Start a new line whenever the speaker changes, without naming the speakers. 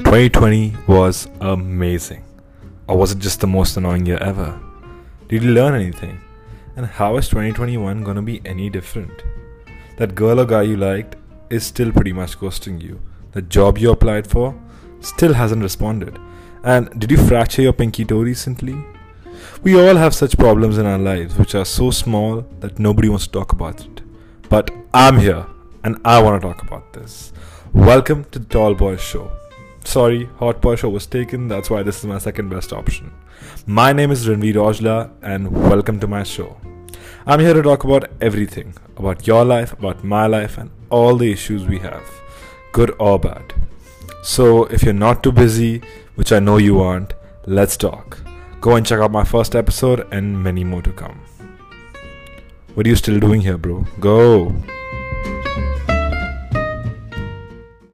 2020 was amazing. Or was it just the most annoying year ever? Did you learn anything? And how is 2021 gonna be any different? That girl or guy you liked is still pretty much ghosting you. The job you applied for still hasn't responded. And did you fracture your pinky toe recently? We all have such problems in our lives which are so small that nobody wants to talk about it. But I'm here and I want to talk about this. Welcome to the Tall Boy Show. Sorry, Hot Show was taken, that's why this is my second best option. My name is Ranveer Ojla and welcome to my show. I'm here to talk about everything about your life, about my life, and all the issues we have, good or bad. So, if you're not too busy, which I know you aren't, let's talk. Go and check out my first episode and many more to come. What are you still doing here, bro? Go!